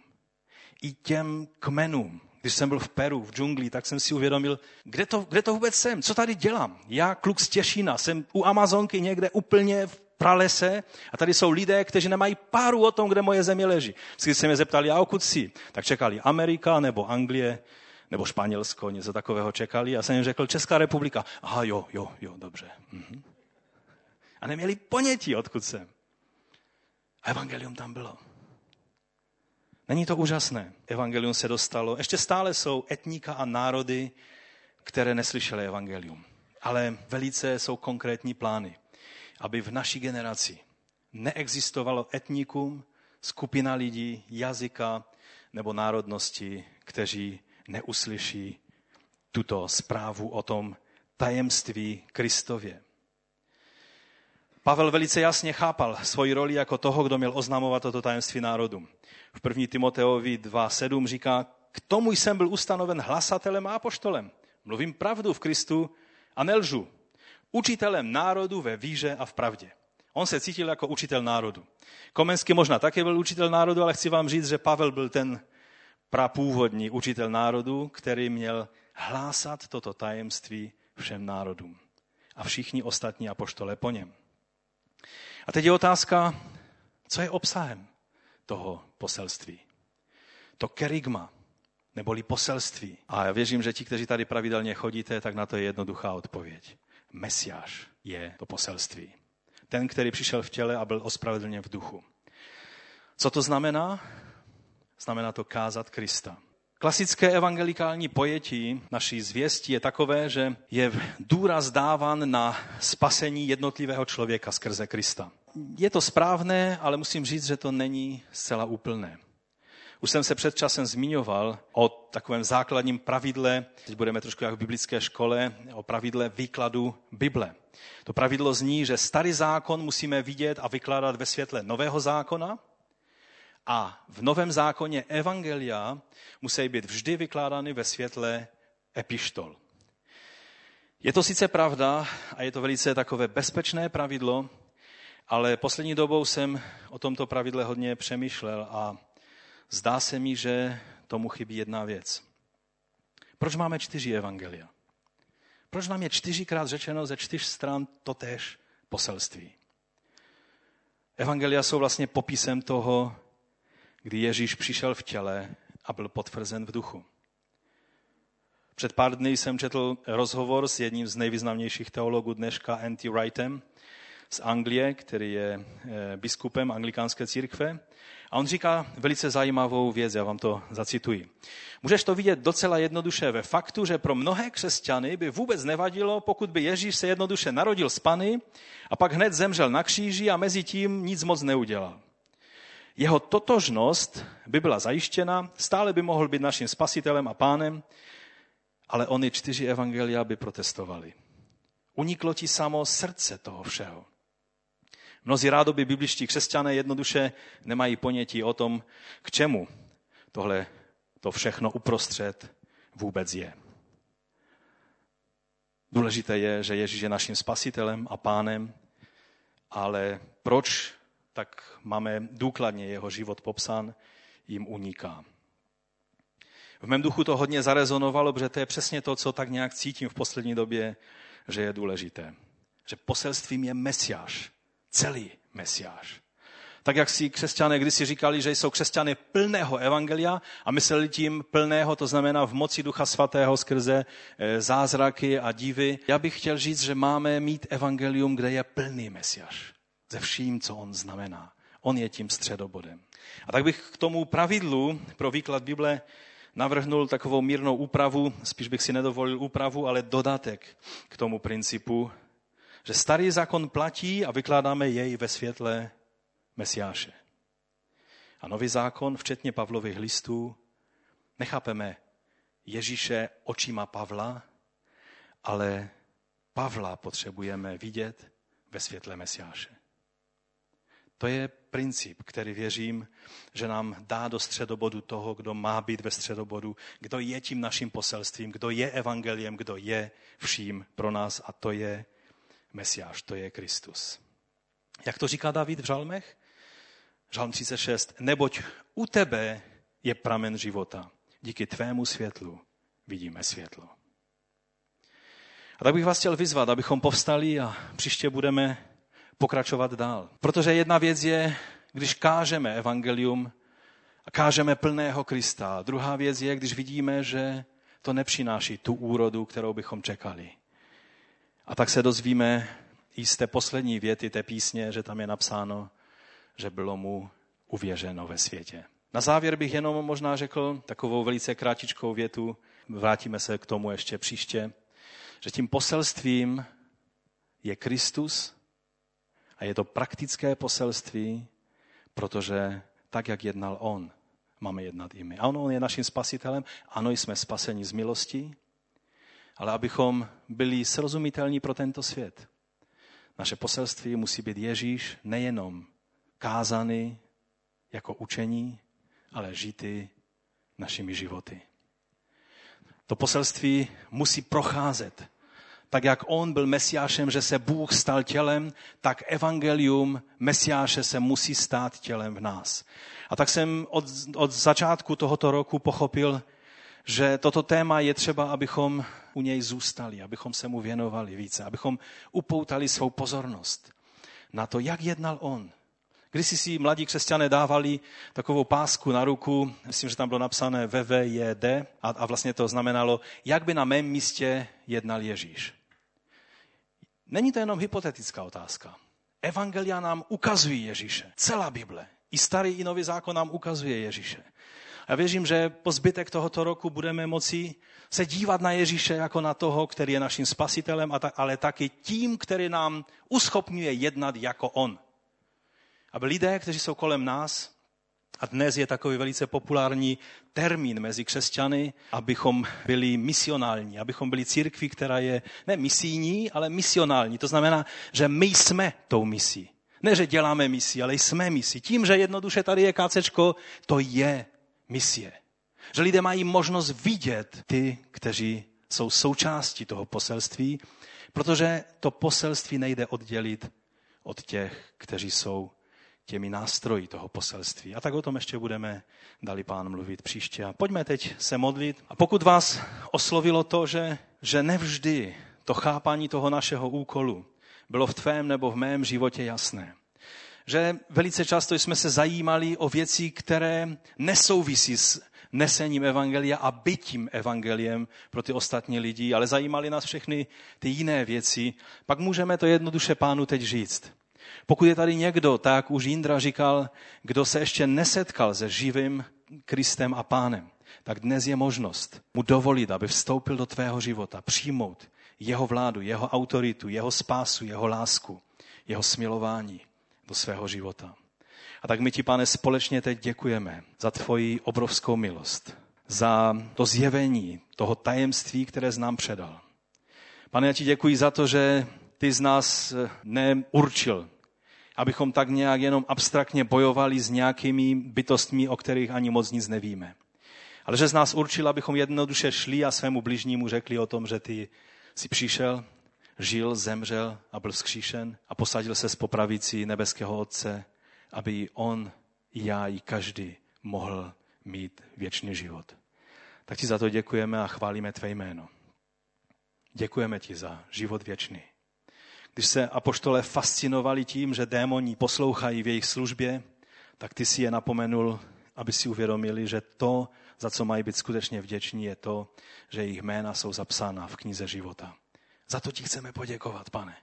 I těm kmenům, když jsem byl v Peru, v džungli, tak jsem si uvědomil, kde to, kde to vůbec jsem, co tady dělám. Já, kluk z Těšína, jsem u Amazonky někde úplně v pralese a tady jsou lidé, kteří nemají páru o tom, kde moje země leží. Když se mě zeptali, a okud jsi, tak čekali Amerika nebo Anglie nebo Španělsko, něco takového čekali. A jsem jim řekl, Česká republika. Aha, jo, jo, jo, dobře. Mhm. A neměli ponětí, odkud jsem. A evangelium tam bylo. Není to úžasné? Evangelium se dostalo. Ještě stále jsou etnika a národy, které neslyšely evangelium. Ale velice jsou konkrétní plány, aby v naší generaci neexistovalo etnikum, skupina lidí, jazyka nebo národnosti, kteří neuslyší tuto zprávu o tom tajemství Kristově. Pavel velice jasně chápal svoji roli jako toho, kdo měl oznamovat toto tajemství národům. V 1. Timoteovi 2.7 říká, k tomu jsem byl ustanoven hlasatelem a apoštolem. Mluvím pravdu v Kristu a nelžu. Učitelem národu ve víře a v pravdě. On se cítil jako učitel národu. Komenský možná také byl učitel národu, ale chci vám říct, že Pavel byl ten prapůvodní učitel národu, který měl hlásat toto tajemství všem národům. A všichni ostatní apoštole po něm. A teď je otázka, co je obsahem toho poselství. To kerigma, neboli poselství. A já věřím, že ti, kteří tady pravidelně chodíte, tak na to je jednoduchá odpověď. Mesiáš je to poselství. Ten, který přišel v těle a byl ospravedlněn v duchu. Co to znamená? Znamená to kázat Krista. Klasické evangelikální pojetí naší zvěsti je takové, že je důraz dáván na spasení jednotlivého člověka skrze Krista. Je to správné, ale musím říct, že to není zcela úplné. Už jsem se před časem zmiňoval o takovém základním pravidle, teď budeme trošku jak v biblické škole, o pravidle výkladu Bible. To pravidlo zní, že starý zákon musíme vidět a vykládat ve světle nového zákona a v Novém zákoně evangelia musí být vždy vykládány ve světle epištol. Je to sice pravda a je to velice takové bezpečné pravidlo, ale poslední dobou jsem o tomto pravidle hodně přemýšlel a zdá se mi, že tomu chybí jedna věc. Proč máme čtyři evangelia? Proč nám je čtyřikrát řečeno ze čtyř stran totéž poselství? Evangelia jsou vlastně popisem toho, kdy Ježíš přišel v těle a byl potvrzen v duchu. Před pár dny jsem četl rozhovor s jedním z nejvýznamnějších teologů dneška, Anti Wrightem, z Anglie, který je biskupem anglikánské církve. A on říká velice zajímavou věc, já vám to zacituji. Můžeš to vidět docela jednoduše ve faktu, že pro mnohé křesťany by vůbec nevadilo, pokud by Ježíš se jednoduše narodil z Pany a pak hned zemřel na kříži a mezi tím nic moc neudělal. Jeho totožnost by byla zajištěna, stále by mohl být naším spasitelem a pánem, ale oni čtyři evangelia by protestovali. Uniklo ti samo srdce toho všeho. Mnozí rádoby bibličtí křesťané jednoduše nemají ponětí o tom, k čemu tohle to všechno uprostřed vůbec je. Důležité je, že Ježíš je naším spasitelem a pánem, ale proč tak máme důkladně jeho život popsán, jim uniká. V mém duchu to hodně zarezonovalo, protože to je přesně to, co tak nějak cítím v poslední době, že je důležité. Že poselstvím je Mesiáš, celý Mesiáš. Tak jak si křesťané kdysi říkali, že jsou křesťané plného evangelia a mysleli tím plného, to znamená v moci Ducha Svatého skrze eh, zázraky a divy. Já bych chtěl říct, že máme mít evangelium, kde je plný Mesiáš. Ze vším, co on znamená. On je tím středobodem. A tak bych k tomu pravidlu pro výklad Bible navrhnul takovou mírnou úpravu, spíš bych si nedovolil úpravu, ale dodatek k tomu principu, že starý zákon platí a vykládáme jej ve světle Mesiáše. A nový zákon, včetně Pavlových listů, nechápeme Ježíše očima Pavla, ale Pavla potřebujeme vidět ve světle Mesiáše. To je princip, který věřím, že nám dá do středobodu toho, kdo má být ve středobodu, kdo je tím naším poselstvím, kdo je evangeliem, kdo je vším pro nás a to je Mesiáš, to je Kristus. Jak to říká David v žalmech? Žalm 36. Neboť u tebe je pramen života. Díky tvému světlu vidíme světlo. A tak bych vás chtěl vyzvat, abychom povstali a příště budeme pokračovat dál. Protože jedna věc je, když kážeme evangelium a kážeme plného Krista. Druhá věc je, když vidíme, že to nepřináší tu úrodu, kterou bychom čekali. A tak se dozvíme i z té poslední věty té písně, že tam je napsáno, že bylo mu uvěřeno ve světě. Na závěr bych jenom možná řekl takovou velice krátičkou větu, vrátíme se k tomu ještě příště, že tím poselstvím je Kristus a je to praktické poselství, protože tak, jak jednal On, máme jednat i my. A on, on je naším spasitelem, ano, jsme spaseni z milosti, ale abychom byli srozumitelní pro tento svět. Naše poselství musí být Ježíš nejenom kázaný jako učení, ale žity našimi životy. To poselství musí procházet. Tak jak on byl mesiášem, že se Bůh stal tělem, tak evangelium mesiáše se musí stát tělem v nás. A tak jsem od, od začátku tohoto roku pochopil, že toto téma je třeba, abychom u něj zůstali, abychom se mu věnovali více, abychom upoutali svou pozornost na to, jak jednal on. Když si mladí křesťané dávali takovou pásku na ruku, myslím, že tam bylo napsané VVJD a, a vlastně to znamenalo, jak by na mém místě jednal Ježíš. Není to jenom hypotetická otázka. Evangelia nám ukazují Ježíše. Celá Bible. I starý, i nový zákon nám ukazuje Ježíše. Já věřím, že po zbytek tohoto roku budeme moci se dívat na Ježíše jako na toho, který je naším spasitelem, ale taky tím, který nám uschopňuje jednat jako on. Aby lidé, kteří jsou kolem nás, a dnes je takový velice populární termín mezi křesťany, abychom byli misionální, abychom byli církví, která je ne misijní, ale misionální. To znamená, že my jsme tou misí. Ne, že děláme misi, ale jsme misi. Tím, že jednoduše tady je kácečko, to je misie. Že lidé mají možnost vidět ty, kteří jsou součástí toho poselství, protože to poselství nejde oddělit od těch, kteří jsou těmi nástroji toho poselství. A tak o tom ještě budeme, dali pán, mluvit příště. A pojďme teď se modlit. A pokud vás oslovilo to, že, že nevždy to chápání toho našeho úkolu bylo v tvém nebo v mém životě jasné, že velice často jsme se zajímali o věci, které nesouvisí s nesením evangelia a bytím evangeliem pro ty ostatní lidi, ale zajímali nás všechny ty jiné věci, pak můžeme to jednoduše pánu teď říct. Pokud je tady někdo, tak už Jindra říkal, kdo se ještě nesetkal se živým Kristem a pánem, tak dnes je možnost mu dovolit, aby vstoupil do tvého života, přijmout jeho vládu, jeho autoritu, jeho spásu, jeho lásku, jeho smilování do svého života. A tak my ti, pane, společně teď děkujeme za tvoji obrovskou milost, za to zjevení toho tajemství, které z nám předal. Pane, já ti děkuji za to, že ty z nás neurčil, abychom tak nějak jenom abstraktně bojovali s nějakými bytostmi, o kterých ani moc nic nevíme. Ale že z nás určil, abychom jednoduše šli a svému bližnímu řekli o tom, že ty jsi přišel, žil, zemřel a byl vzkříšen a posadil se z popravicí nebeského Otce, aby on, i já, i každý mohl mít věčný život. Tak ti za to děkujeme a chválíme tvé jméno. Děkujeme ti za život věčný. Když se apoštole fascinovali tím, že démoni poslouchají v jejich službě, tak ty si je napomenul, aby si uvědomili, že to, za co mají být skutečně vděční, je to, že jejich jména jsou zapsána v knize života. Za to ti chceme poděkovat, pane.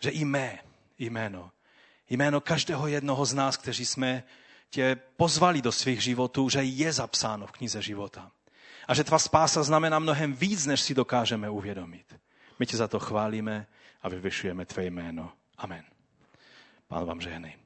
Že i mé jméno, jméno každého jednoho z nás, kteří jsme tě pozvali do svých životů, že je zapsáno v knize života. A že tvá spása znamená mnohem víc, než si dokážeme uvědomit. My tě za to chválíme a vyvyšujeme tvé jméno. Amen. Pán vám žehnej.